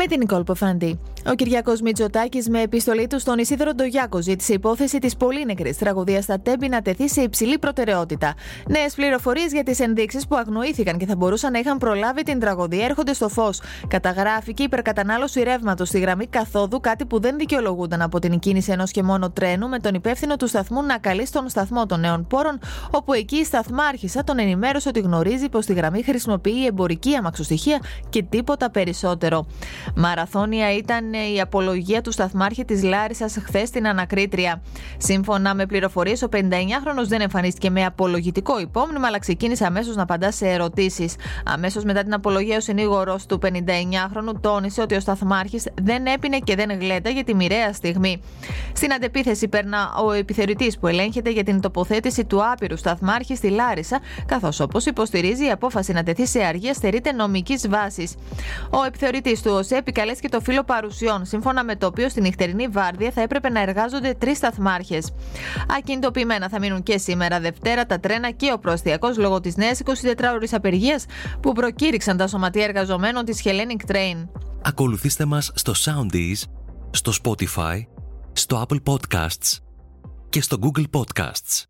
Με την Νικόλ Ποφάντη. Ο Κυριακό Μητσοτάκης, με επιστολή του στον Ισίδωρο Ντογιάκο, ζήτησε υπόθεση της πολύ νεκρής τραγωδίας στα Τέμπη να τεθεί σε υψηλή προτεραιότητα. Νέες πληροφορίες για τις ενδείξεις που αγνοήθηκαν και θα μπορούσαν να είχαν προλάβει την τραγωδία έρχονται στο φως. Καταγράφηκε υπερκατανάλωση ρεύματος στη γραμμή καθόδου, κάτι που δεν δικαιολογούνταν από την κίνηση ενός και μόνο τρένου, με τον υπεύθυνο του σταθμού να καλεί στον σταθμό των νέων πόρων, όπου εκεί η σταθμάρχησα τον ενημέρωσε ότι γνωρίζει πως τη γραμμή χρησιμοποιεί εμπορική αμαξοστοιχεία και τίποτα περισσότερο. Μαραθώνια ήταν η απολογία του σταθμάρχη της Λάρισας χθες στην Ανακρίτρια. Σύμφωνα με πληροφορίες, ο 59χρονο δεν εμφανίστηκε με απολογητικό υπόμνημα, αλλά ξεκίνησε αμέσως να απαντά σε ερωτήσεις. Αμέσως μετά την απολογία, ο συνήγορος του 59χρονου τόνισε ότι ο σταθμάρχης δεν έπινε και δεν για τη μοιραία στιγμή. Στην αντεπίθεση περνά ο επιθεωρητής που ελέγχεται για την τοποθέτηση του άπειρου σταθμάρχη στη Λάρισα, καθώς όπως υποστηρίζει η απόφαση να τεθεί σε αργία στερείται νομικής βάσης. Ο επιθεωρητής του ΟΣΕ επικαλέστηκε το φύλλο παρουσιών, σύμφωνα με το οποίο στη νυχτερινή βάρδια θα έπρεπε να εργάζονται τρεις σταθμάρχες. Ακινητοποιημένα θα μείνουν και σήμερα Δευτέρα τα τρένα και ο προαστιακός λόγω της νέας 24ωρη απεργίας που προκήρυξαν τα σωματεία εργαζομένων της Hellenic Train. Ακολουθήστε μας στο Soundees, στο Spotify, στο Apple Podcasts και στο Google Podcasts.